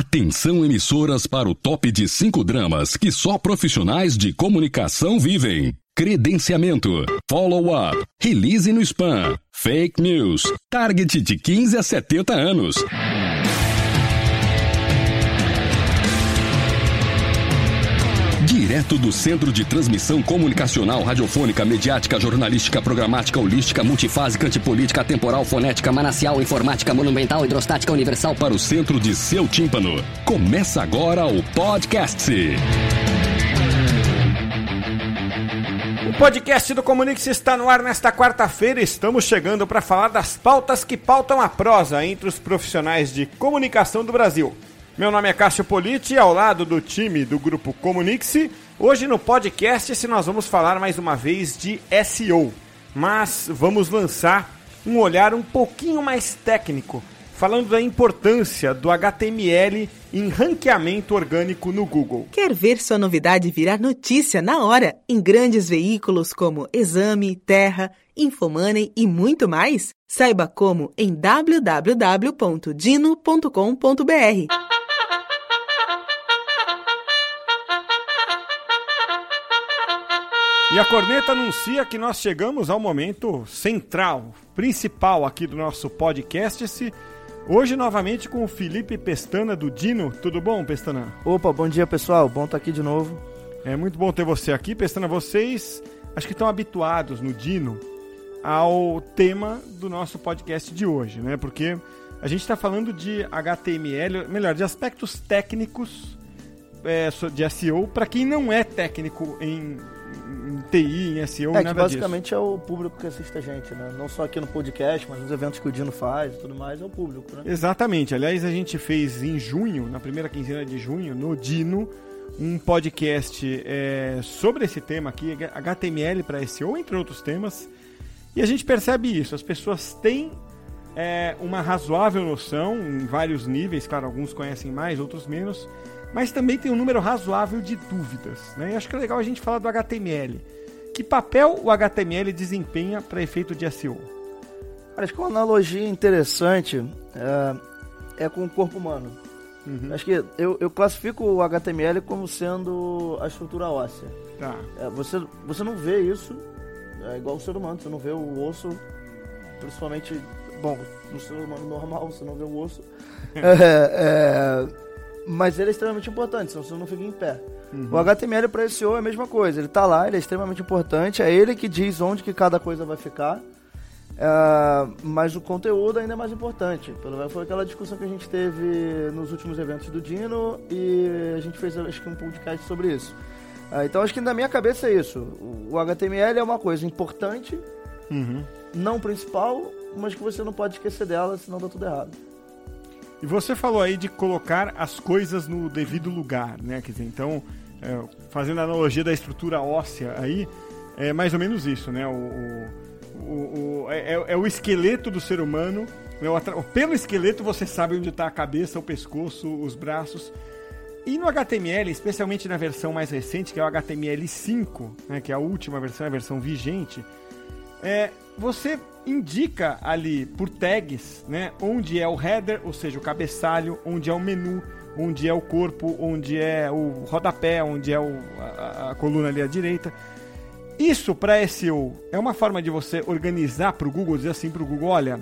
Atenção emissoras para o top de cinco dramas que só profissionais de comunicação vivem. Credenciamento, follow-up, release no spam, fake news, target de 15 a 70 anos. Direto do Centro de Transmissão Comunicacional, Radiofônica, Mediática, Jornalística, Programática, Holística, Multifásica, Antipolítica, Temporal, Fonética, Manacial, Informática, Monumental, Hidrostática, Universal para o centro de seu tímpano. Começa agora o podcast. O podcast do Comunix está no ar nesta quarta-feira. Estamos chegando para falar das pautas que pautam a prosa entre os profissionais de comunicação do Brasil. Meu nome é Cássio Politi, ao lado do time do grupo Comunix. Hoje no podcast nós vamos falar mais uma vez de SEO, mas vamos lançar um olhar um pouquinho mais técnico, falando da importância do HTML em ranqueamento orgânico no Google. Quer ver sua novidade virar notícia na hora em grandes veículos como Exame, Terra, Infomoney e muito mais? Saiba como em www.dino.com.br. E a corneta anuncia que nós chegamos ao momento central, principal aqui do nosso podcast. Esse, hoje, novamente, com o Felipe Pestana do Dino. Tudo bom, Pestana? Opa, bom dia pessoal, bom estar aqui de novo. É muito bom ter você aqui, Pestana. Vocês acho que estão habituados no Dino ao tema do nosso podcast de hoje, né? Porque a gente está falando de HTML, melhor, de aspectos técnicos é, de SEO para quem não é técnico em em TI, em SEO, é, nada que basicamente disso. é o público que assiste a gente, né? Não só aqui no podcast, mas nos eventos que o Dino faz e tudo mais, é o público, né? Exatamente. Aliás, a gente fez em junho, na primeira quinzena de junho, no Dino, um podcast é, sobre esse tema aqui, HTML para SEO, entre outros temas. E a gente percebe isso, as pessoas têm é, uma razoável noção em vários níveis, claro, alguns conhecem mais, outros menos, mas também tem um número razoável de dúvidas. Né? E acho que é legal a gente falar do HTML. Que papel o HTML desempenha para efeito de SEO? Acho que uma analogia interessante é, é com o corpo humano. Uhum. Acho que eu, eu, classifico o HTML como sendo a estrutura óssea. Tá. É, você, você não vê isso, é igual o ser humano, você não vê o osso, principalmente, bom, no ser humano normal, você não vê o osso. é, é mas ele é extremamente importante, senão você não fica em pé. Uhum. O HTML para SEO é a mesma coisa. Ele está lá, ele é extremamente importante. É ele que diz onde que cada coisa vai ficar. Uh, mas o conteúdo ainda é mais importante. Pelo menos foi aquela discussão que a gente teve nos últimos eventos do Dino e a gente fez acho que um podcast sobre isso. Uh, então acho que na minha cabeça é isso. O HTML é uma coisa importante, uhum. não principal, mas que você não pode esquecer dela, senão dá tudo errado. E você falou aí de colocar as coisas no devido lugar, né? Quer dizer, então, é, fazendo a analogia da estrutura óssea aí, é mais ou menos isso, né? O, o, o é, é, é, o esqueleto do ser humano. Né? Pelo esqueleto você sabe onde está a cabeça, o pescoço, os braços. E no HTML, especialmente na versão mais recente, que é o HTML5, né, que é a última versão, a versão vigente, é, você indica ali por tags, né, onde é o header, ou seja, o cabeçalho, onde é o menu, onde é o corpo, onde é o rodapé, onde é o, a, a coluna ali à direita. Isso para SEO é uma forma de você organizar para o Google, dizer assim para o Google, olha,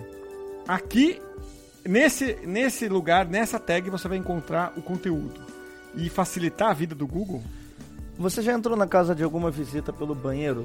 aqui nesse, nesse lugar, nessa tag você vai encontrar o conteúdo e facilitar a vida do Google. Você já entrou na casa de alguma visita pelo banheiro?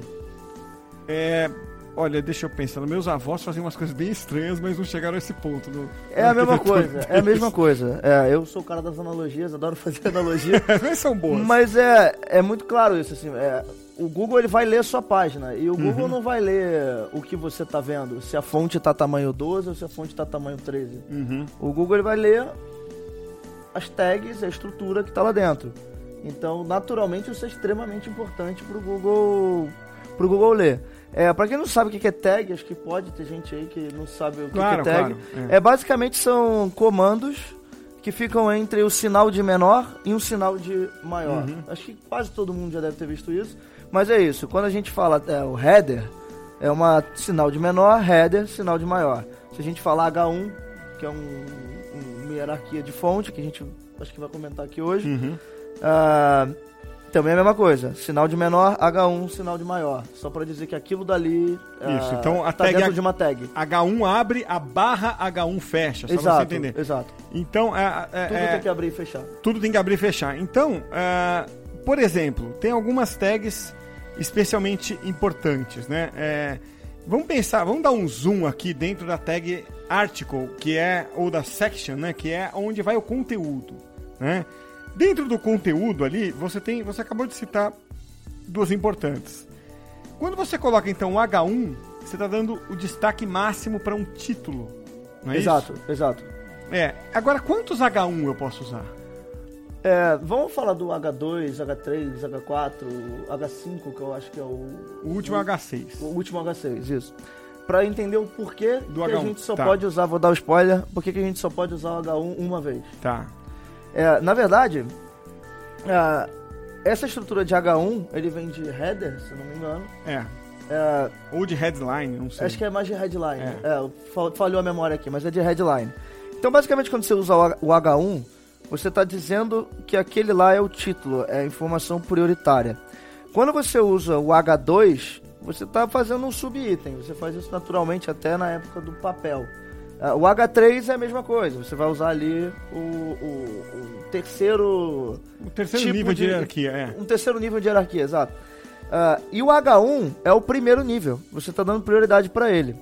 É, Olha, deixa eu pensar. Meus avós faziam umas coisas bem estranhas, mas não chegaram a esse ponto. No, é a mesma coisa. Deles. É a mesma coisa. É, eu sou o cara das analogias, adoro fazer analogia. mas são boas. Mas é, é muito claro isso. Assim, é, o Google ele vai ler sua página e o uhum. Google não vai ler o que você está vendo, se a fonte está tamanho 12 ou se a fonte está tamanho 13. Uhum. O Google ele vai ler as tags, a estrutura que está lá dentro. Então, naturalmente, isso é extremamente importante para o Google, pro Google ler. É, pra quem não sabe o que é tag, acho que pode ter gente aí que não sabe o que, claro, que é tag. Claro, é. é. basicamente são comandos que ficam entre o sinal de menor e um sinal de maior. Uhum. Acho que quase todo mundo já deve ter visto isso. Mas é isso, quando a gente fala é, o header, é uma sinal de menor, header, sinal de maior. Se a gente falar H1, que é um, uma hierarquia de fonte, que a gente acho que vai comentar aqui hoje. Uhum. Uh, também é a mesma coisa. Sinal de menor, H1, sinal de maior. Só para dizer que aquilo dali Isso, uh, então a tá tag dentro de uma tag. H1 abre, a barra H1 fecha, só exato, você entender. Exato. Então, é, é, tudo é, tem que abrir e fechar. Tudo tem que abrir e fechar. Então, por exemplo, tem algumas tags especialmente importantes, né? É, vamos pensar, vamos dar um zoom aqui dentro da tag article, que é ou da section, né, que é onde vai o conteúdo, né? Dentro do conteúdo ali, você tem, você acabou de citar duas importantes. Quando você coloca então o H1, você está dando o destaque máximo para um título, não é exato, isso? Exato, É. Agora, quantos H1 eu posso usar? É, vamos falar do H2, H3, H4, H5, que eu acho que é o. O último o, H6. O último H6, isso. Para entender o porquê do que H1. a gente só tá. pode usar, vou dar o um spoiler, por que a gente só pode usar o H1 uma vez. Tá. É, na verdade, é, essa estrutura de H1, ele vem de header, se não me engano. É. é Ou de headline, não sei. Acho que é mais de headline. É. é falhou a memória aqui, mas é de headline. Então, basicamente, quando você usa o H1, você está dizendo que aquele lá é o título, é a informação prioritária. Quando você usa o H2, você está fazendo um subitem. Você faz isso naturalmente até na época do papel. Ah, o H3 é a mesma coisa, você vai usar ali o, o, o terceiro. O terceiro tipo nível de, de, hierarquia, é. Um terceiro nível de hierarquia, exato. Uh, e o H1 é o primeiro nível, você está dando prioridade para ele.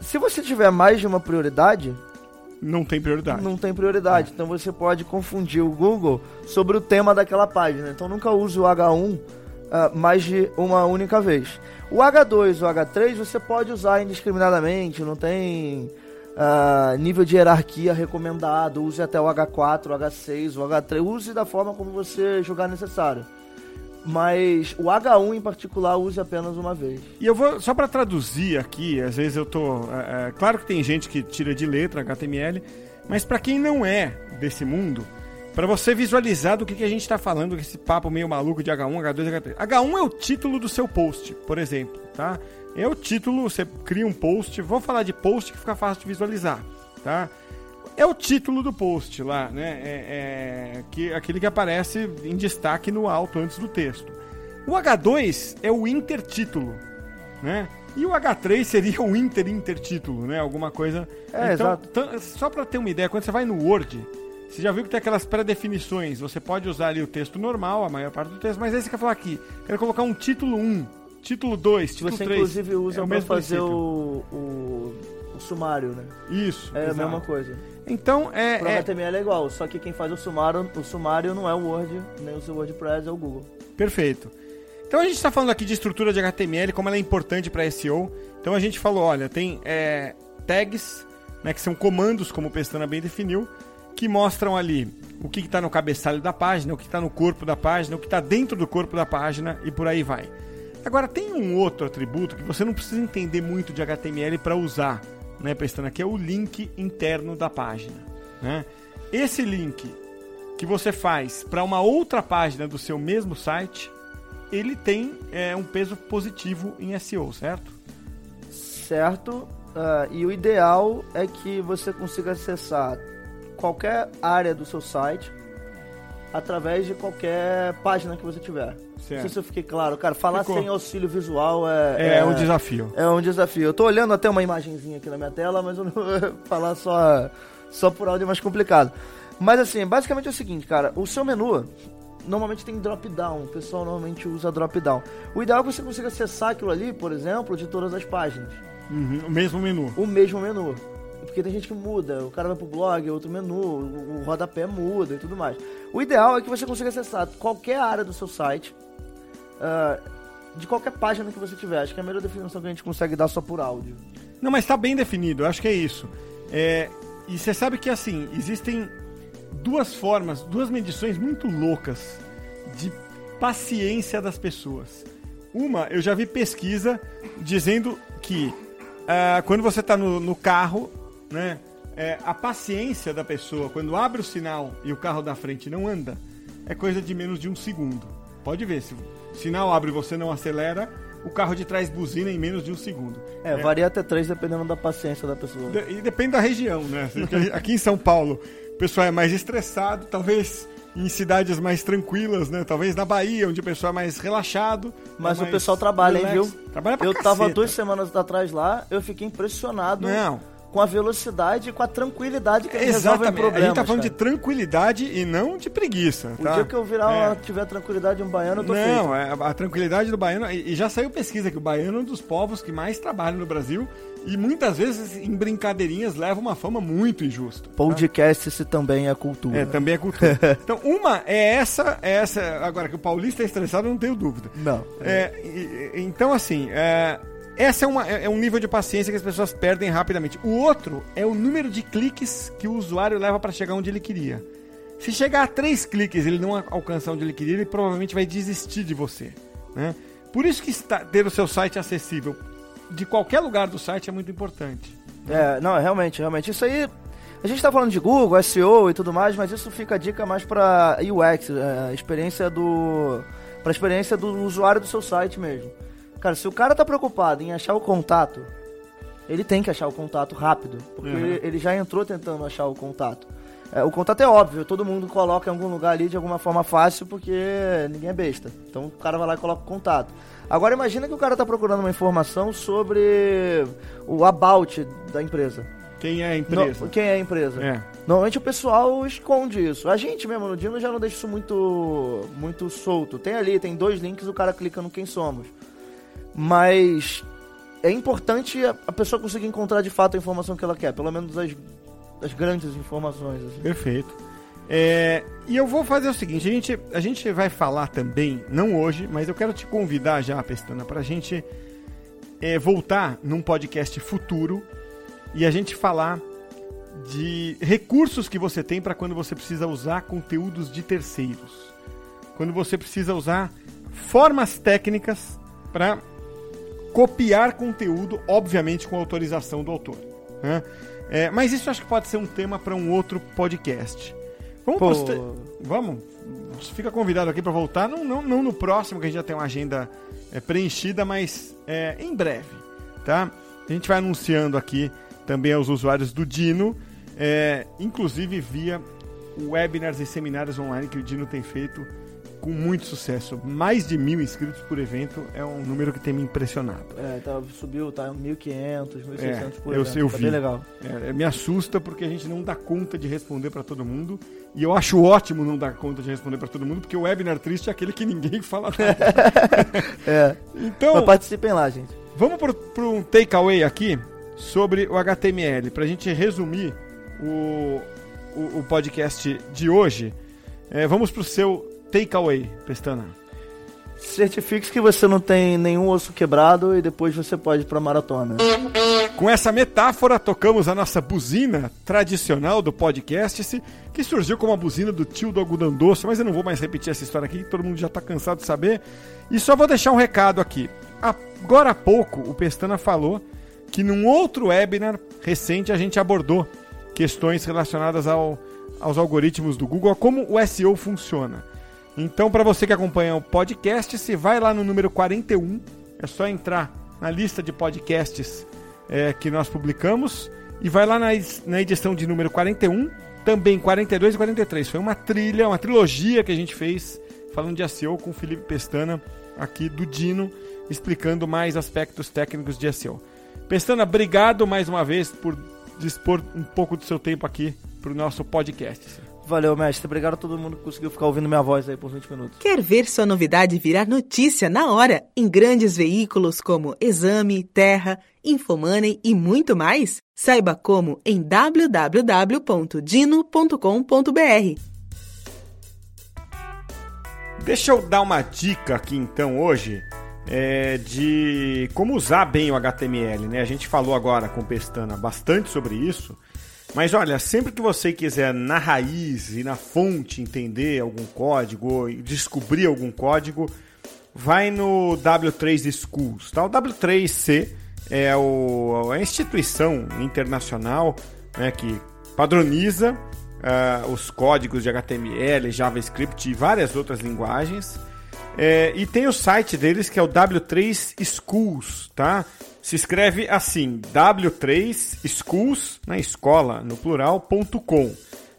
Se você tiver mais de uma prioridade. Não tem prioridade. Não tem prioridade. É. Então você pode confundir o Google sobre o tema daquela página. Então nunca use o H1 uh, ah, mais de uma única vez. O H2 e o H3 você pode usar indiscriminadamente, não tem Uh, nível de hierarquia recomendado, use até o H4, o H6, o H3, use da forma como você julgar necessário. Mas o H1 em particular use apenas uma vez. E eu vou, só para traduzir aqui, às vezes eu tô. É, é, claro que tem gente que tira de letra HTML, mas para quem não é desse mundo, para você visualizar do que, que a gente está falando, esse papo meio maluco de H1, H2, H3. H1 é o título do seu post, por exemplo, tá? É o título, você cria um post, vou falar de post que fica fácil de visualizar, tá? É o título do post lá, né? É, é, que, aquele que aparece em destaque no alto antes do texto. O H2 é o intertítulo, né? E o H3 seria o inter intertítulo, né? Alguma coisa. É, então, exato. Só para ter uma ideia, quando você vai no Word, você já viu que tem aquelas pré-definições. Você pode usar ali o texto normal, a maior parte do texto, mas aí você quer falar aqui, quero colocar um título 1 Título 2, título 3. Você inclusive usa é para fazer o, o, o, sumário, né? Isso. É exato. a mesma coisa. Então é. Pro é... HTML é igual, só que quem faz o sumário, o sumário não é o Word, nem o seu WordPress, é o Google. Perfeito. Então a gente está falando aqui de estrutura de HTML, como ela é importante para SEO. Então a gente falou, olha, tem é, tags, né, que são comandos, como o Pestana bem definiu, que mostram ali o que está no cabeçalho da página, o que está no corpo da página, o que está dentro do corpo da página e por aí vai. Agora, tem um outro atributo que você não precisa entender muito de HTML para usar, né, Pestana, que é o link interno da página. Né? Esse link que você faz para uma outra página do seu mesmo site, ele tem é, um peso positivo em SEO, certo? Certo. Uh, e o ideal é que você consiga acessar qualquer área do seu site através de qualquer página que você tiver. Certo. Não sei se eu fiquei claro. Cara, falar Ficou. sem auxílio visual é, é... É um desafio. É um desafio. Eu tô olhando até uma imagenzinha aqui na minha tela, mas eu não falar só, só por áudio é mais complicado. Mas assim, basicamente é o seguinte, cara. O seu menu normalmente tem drop-down. O pessoal normalmente usa drop-down. O ideal é que você consiga acessar aquilo ali, por exemplo, de todas as páginas. Uhum, o mesmo menu. O mesmo menu. Porque tem gente que muda, o cara vai pro blog, é outro menu, o rodapé muda e tudo mais. O ideal é que você consiga acessar qualquer área do seu site, uh, de qualquer página que você tiver. Acho que é a melhor definição que a gente consegue dar só por áudio. Não, mas está bem definido, acho que é isso. É, e você sabe que assim, existem duas formas, duas medições muito loucas de paciência das pessoas. Uma, eu já vi pesquisa dizendo que uh, quando você está no, no, carro, né, é, a paciência da pessoa quando abre o sinal e o carro da frente não anda é coisa de menos de um segundo. Pode ver, se o sinal abre e você não acelera, o carro de trás buzina em menos de um segundo. É, é. varia até três dependendo da paciência da pessoa. De, e depende da região, né? Aqui em São Paulo, pessoal é mais estressado, talvez em cidades mais tranquilas, né? Talvez na Bahia, onde o pessoal é mais relaxado. Mas é o mais pessoal trabalha, relax. hein, viu? Trabalha pra Eu caceta. tava duas semanas atrás lá, eu fiquei impressionado Não. Com a velocidade e com a tranquilidade que eles resolvem Exatamente. problemas. a gente tá falando de cara. tranquilidade e não de preguiça. O tá? dia que eu virar É. tiver tranquilidade em um baiano, eu tô Não, feito. é, a tranquilidade do baiano. E já saiu pesquisa que o baiano é um dos povos que mais trabalham no Brasil. E muitas vezes, em brincadeirinhas, leva uma fama muito injusta. tá? Podcast se também é cultura. É, também é cultura. então, uma é essa, é essa. Agora, que o paulista é estressado, eu não tenho dúvida. Não. É, e- e- então, assim, é, essa é, uma, é é um nível de paciência que as pessoas perdem rapidamente. O outro é o número de cliques que o usuário leva para chegar onde ele queria. Se chegar a três cliques ele não alcançar onde ele queria, ele provavelmente vai desistir de você. Né? Por isso que está- ter o seu site acessível de qualquer lugar do site é muito importante. É, não, realmente, realmente. Isso aí. A gente tá falando de Google, SEO e tudo mais, mas isso fica dica mais pra UX, é, a experiência do. pra experiência do usuário do seu site mesmo. Cara, se o cara tá preocupado em achar o contato, ele tem que achar o contato rápido. Porque Uhum. ele, ele já entrou tentando achar o contato. É, o contato é óbvio, todo mundo coloca em algum lugar ali de alguma forma fácil, porque ninguém é besta. Então o cara vai lá e coloca o contato. Agora imagina que o cara tá procurando uma informação sobre o about da empresa. Quem é a empresa? No- quem é a empresa? É. Normalmente o pessoal esconde isso. A gente mesmo no Dino já não deixa isso muito, muito solto. Tem ali, tem dois links, o cara clica no quem somos. Mas é importante a, a pessoa conseguir encontrar de fato a informação que ela quer, pelo menos as, as grandes informações. assim. Perfeito. É, e eu vou fazer o seguinte, a gente, a gente vai falar também, não hoje, mas eu quero te convidar já, Pestana, pra gente é, voltar num podcast futuro e a gente falar de recursos que você tem para quando você precisa usar conteúdos de terceiros. Quando você precisa usar formas técnicas para copiar conteúdo, obviamente com autorização do autor. né? É, mas isso acho que pode ser um tema para um outro podcast. Vamos, te- vamos. Fica convidado aqui para voltar, não, não, não no próximo, que a gente já tem uma agenda é, preenchida, mas é, em breve, tá? A gente vai anunciando aqui também aos usuários do Dino, é, inclusive via webinars e seminários online que o Dino tem feito com muito sucesso. Mais de mil inscritos por evento é um número que tem me impressionado. É, tá, subiu, tá 1.500, 1.600 É, por eu- evento. eu tá vi. bem legal. É, me assusta porque a gente não dá conta de responder para todo mundo. E eu acho ótimo não dar conta de responder para todo mundo, porque o webinar triste é aquele que ninguém fala nada. É, Então, mas participem lá, gente. vamos para um takeaway aqui sobre o HTML, para a gente resumir o, o, o podcast de hoje. É, vamos para o seu takeaway, Pestana. Certifique-se que você não tem nenhum osso quebrado e depois você pode ir pra maratona. Com essa metáfora, tocamos a nossa buzina tradicional do podcast, que surgiu como a buzina do tio do algodão doce, mas eu não vou mais repetir essa história aqui, todo mundo já está cansado de saber. E só vou deixar um recado aqui. Agora há pouco, o Pestana falou que num outro webinar recente a gente abordou questões relacionadas ao- aos algoritmos do Google, a como o SEO funciona. Então, para você que acompanha o podcast, se vai lá no número 41, é só entrar na lista de podcasts é, que nós publicamos e vai lá na, na edição de número 41, também 42 e 43. Foi uma trilha, uma trilogia que a gente fez falando de SEO com o Felipe Pestana aqui do Dino, explicando mais aspectos técnicos de SEO. Pestana, obrigado mais uma vez por dispor um pouco do seu tempo aqui para o nosso podcast. Valeu, mestre. Obrigado a todo mundo que conseguiu ficar ouvindo minha voz aí por 20 minutos. Quer ver sua novidade virar notícia na hora em grandes veículos como Exame, Terra, Infomoney e muito mais? Saiba como em www.dino.com.br. Deixa eu dar uma dica aqui então hoje é, de como usar bem o HTML, né? A gente falou agora com o Pestana bastante sobre isso, mas olha, sempre que você quiser na raiz e na fonte entender algum código descobrir algum código, vai no W3 Schools, tá? O W3C é o, a instituição internacional né, que padroniza ah, os códigos de HTML, JavaScript e várias outras linguagens. É, e tem o site deles que é o W3 Schools, tá? Se escreve assim, W3 Schools, na escola, no plural, ponto .com.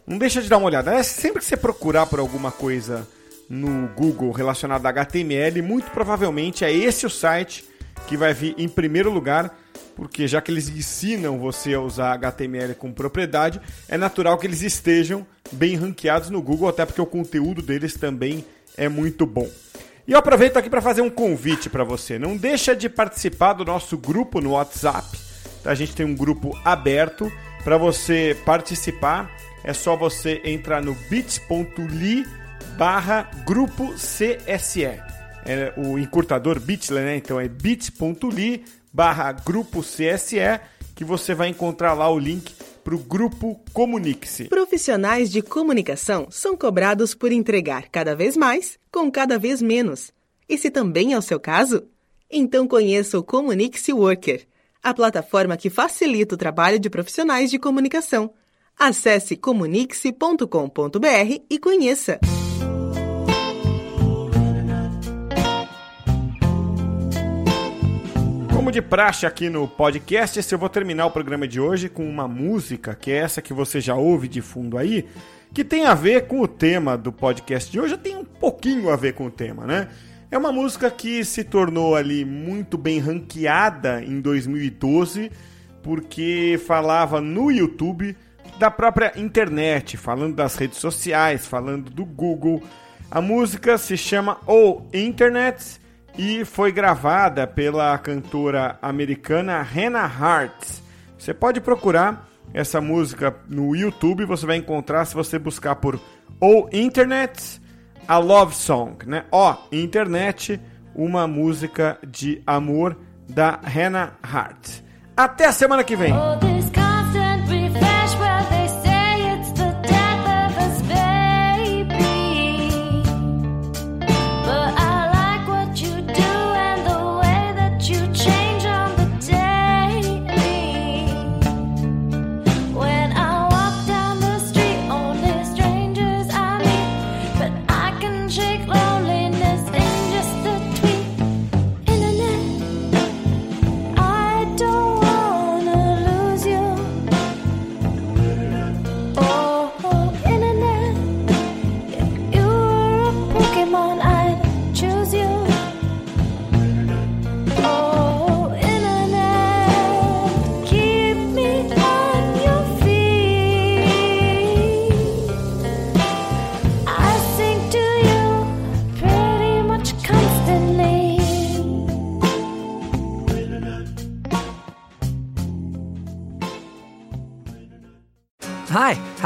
não deixa de dar uma olhada. É, sempre que você procurar por alguma coisa no Google relacionada a HTML, muito provavelmente é esse o site que vai vir em primeiro lugar, porque já que eles ensinam você a usar HTML com propriedade, é natural que eles estejam bem ranqueados no Google, até porque o conteúdo deles também é muito bom. E eu aproveito aqui para fazer um convite para você. Não deixa de participar do nosso grupo no WhatsApp. A gente tem um grupo aberto para você participar. É só você entrar no bit.ly barra grupo CSE. É o encurtador Bitly, né? Então é bit.ly barra grupo CSE que você vai encontrar lá o link para o grupo Comunique-se. Profissionais de comunicação são cobrados por entregar cada vez mais com cada vez menos. E se também é o seu caso? Então conheça o Comunique-se Worker, a plataforma que facilita o trabalho de profissionais de comunicação. Acesse comunique-se.com.br e conheça. De praxe aqui no podcast, eu vou terminar o programa de hoje com uma música, que é essa que você já ouve de fundo aí, que tem a ver com o tema do podcast de hoje, tem um pouquinho a ver com o tema, né? É uma música que se tornou ali muito bem ranqueada em 2012, porque falava no YouTube da própria internet, falando das redes sociais, falando do Google. A música se chama O Internet e foi gravada pela cantora americana Hannah Hart. Você pode procurar essa música no YouTube, você vai encontrar se você buscar por O Internet, a Love Song, né? Ó, Internet, uma música de amor da Hannah Hart. Até a semana que vem.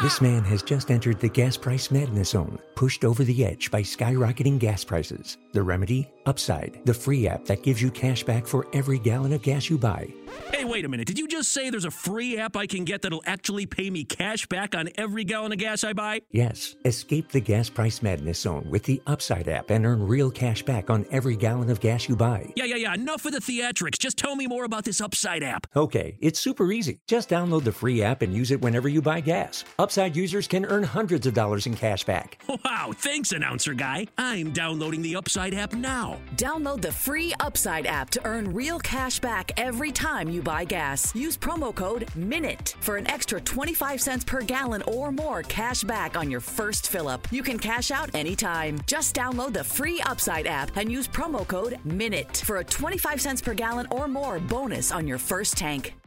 This man has just entered the gas price madness zone, pushed over the edge by skyrocketing gas prices. The remedy? Upside, the free app that gives you cash back for every gallon of gas you buy. Hey, wait a minute. Did you just say there's a free app I can get that'll actually pay me cash back on every gallon of gas I buy? Yes. Escape the gas price madness zone with the Upside app and earn real cash back on every gallon of gas you buy. Yeah, yeah, yeah. Enough of the theatrics. Just tell me more about this Upside app. Okay, it's super easy. Just download the free app and use it whenever you buy gas. Upside users can earn hundreds of dollars in cash back. Wow, thanks, announcer guy. I'm downloading the Upside app Download the free Upside app to earn real cash back every time you buy gas. Use promo code MINUTE for an extra 25 cents per gallon or more cash back on your first fill up. You can cash out anytime. Just download the free Upside app and use promo code MINUTE for a 25 cents per gallon or more bonus on your first tank.